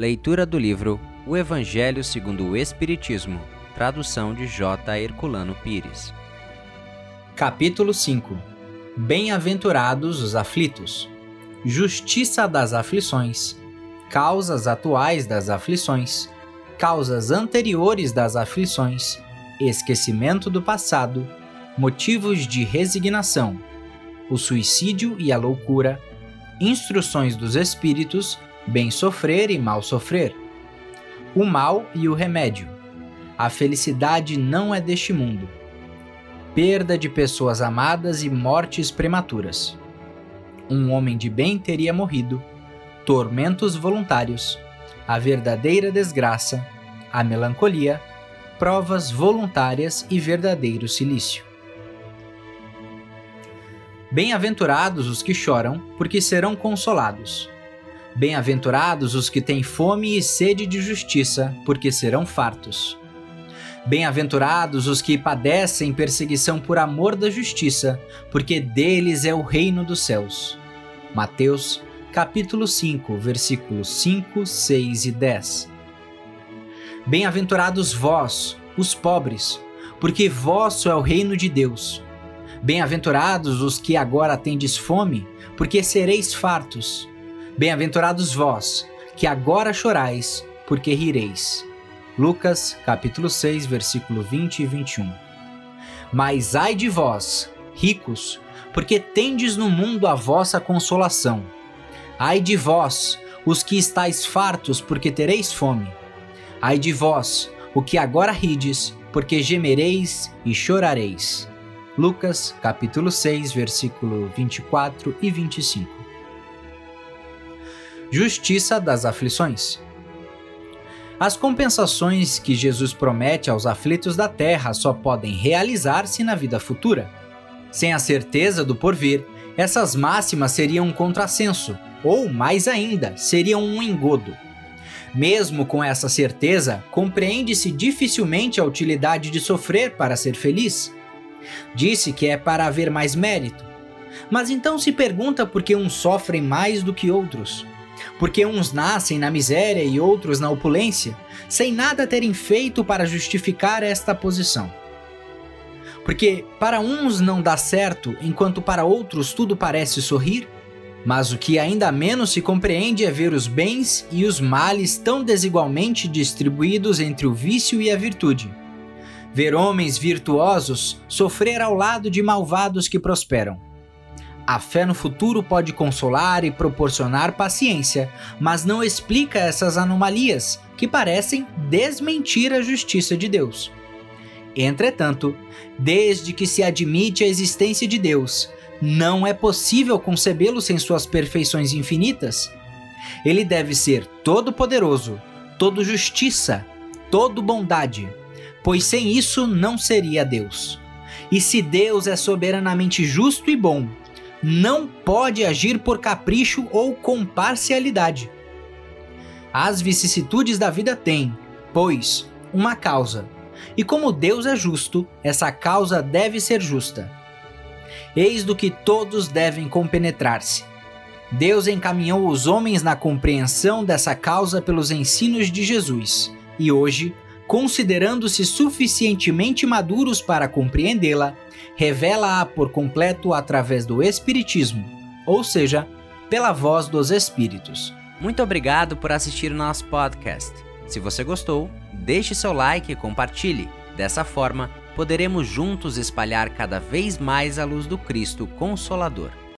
Leitura do livro O Evangelho segundo o Espiritismo, tradução de J. Herculano Pires. Capítulo 5 Bem-aventurados os aflitos. Justiça das aflições. Causas atuais das aflições. Causas anteriores das aflições. Esquecimento do passado. Motivos de resignação. O suicídio e a loucura. Instruções dos espíritos bem sofrer e mal sofrer. O mal e o remédio. A felicidade não é deste mundo. Perda de pessoas amadas e mortes prematuras. Um homem de bem teria morrido. Tormentos voluntários. A verdadeira desgraça. A melancolia. Provas voluntárias e verdadeiro silício. Bem-aventurados os que choram, porque serão consolados. Bem-aventurados os que têm fome e sede de justiça, porque serão fartos. Bem-aventurados os que padecem perseguição por amor da justiça, porque deles é o reino dos céus. Mateus, capítulo 5, versículos 5, 6 e 10. Bem-aventurados vós, os pobres, porque vosso é o reino de Deus. Bem-aventurados os que agora tendes fome, porque sereis fartos. Bem-aventurados vós, que agora chorais, porque rireis. Lucas, capítulo 6, versículo 20 e 21. Mas ai de vós, ricos, porque tendes no mundo a vossa consolação. Ai de vós, os que estáis fartos, porque tereis fome. Ai de vós, o que agora rides, porque gemereis e chorareis. Lucas, capítulo 6, versículo 24 e 25 justiça das aflições. As compensações que Jesus promete aos aflitos da terra só podem realizar-se na vida futura. Sem a certeza do porvir, essas máximas seriam um contrassenso, ou, mais ainda, seriam um engodo. Mesmo com essa certeza, compreende-se dificilmente a utilidade de sofrer para ser feliz. Disse que é para haver mais mérito. Mas então se pergunta por que uns sofrem mais do que outros porque uns nascem na miséria e outros na opulência, sem nada terem feito para justificar esta posição. Porque para uns não dá certo, enquanto para outros tudo parece sorrir, mas o que ainda menos se compreende é ver os bens e os males tão desigualmente distribuídos entre o vício e a virtude. Ver homens virtuosos sofrer ao lado de malvados que prosperam a fé no futuro pode consolar e proporcionar paciência, mas não explica essas anomalias que parecem desmentir a justiça de Deus. Entretanto, desde que se admite a existência de Deus, não é possível concebê-lo sem suas perfeições infinitas. Ele deve ser todo-poderoso, todo justiça, todo bondade, pois sem isso não seria Deus. E se Deus é soberanamente justo e bom, não pode agir por capricho ou com parcialidade. As vicissitudes da vida têm, pois, uma causa, e como Deus é justo, essa causa deve ser justa. Eis do que todos devem compenetrar-se. Deus encaminhou os homens na compreensão dessa causa pelos ensinos de Jesus, e hoje, considerando-se suficientemente maduros para compreendê-la, revela-a por completo através do Espiritismo, ou seja, pela voz dos Espíritos. Muito obrigado por assistir o nosso podcast. Se você gostou, deixe seu like e compartilhe. Dessa forma, poderemos juntos espalhar cada vez mais a luz do Cristo Consolador.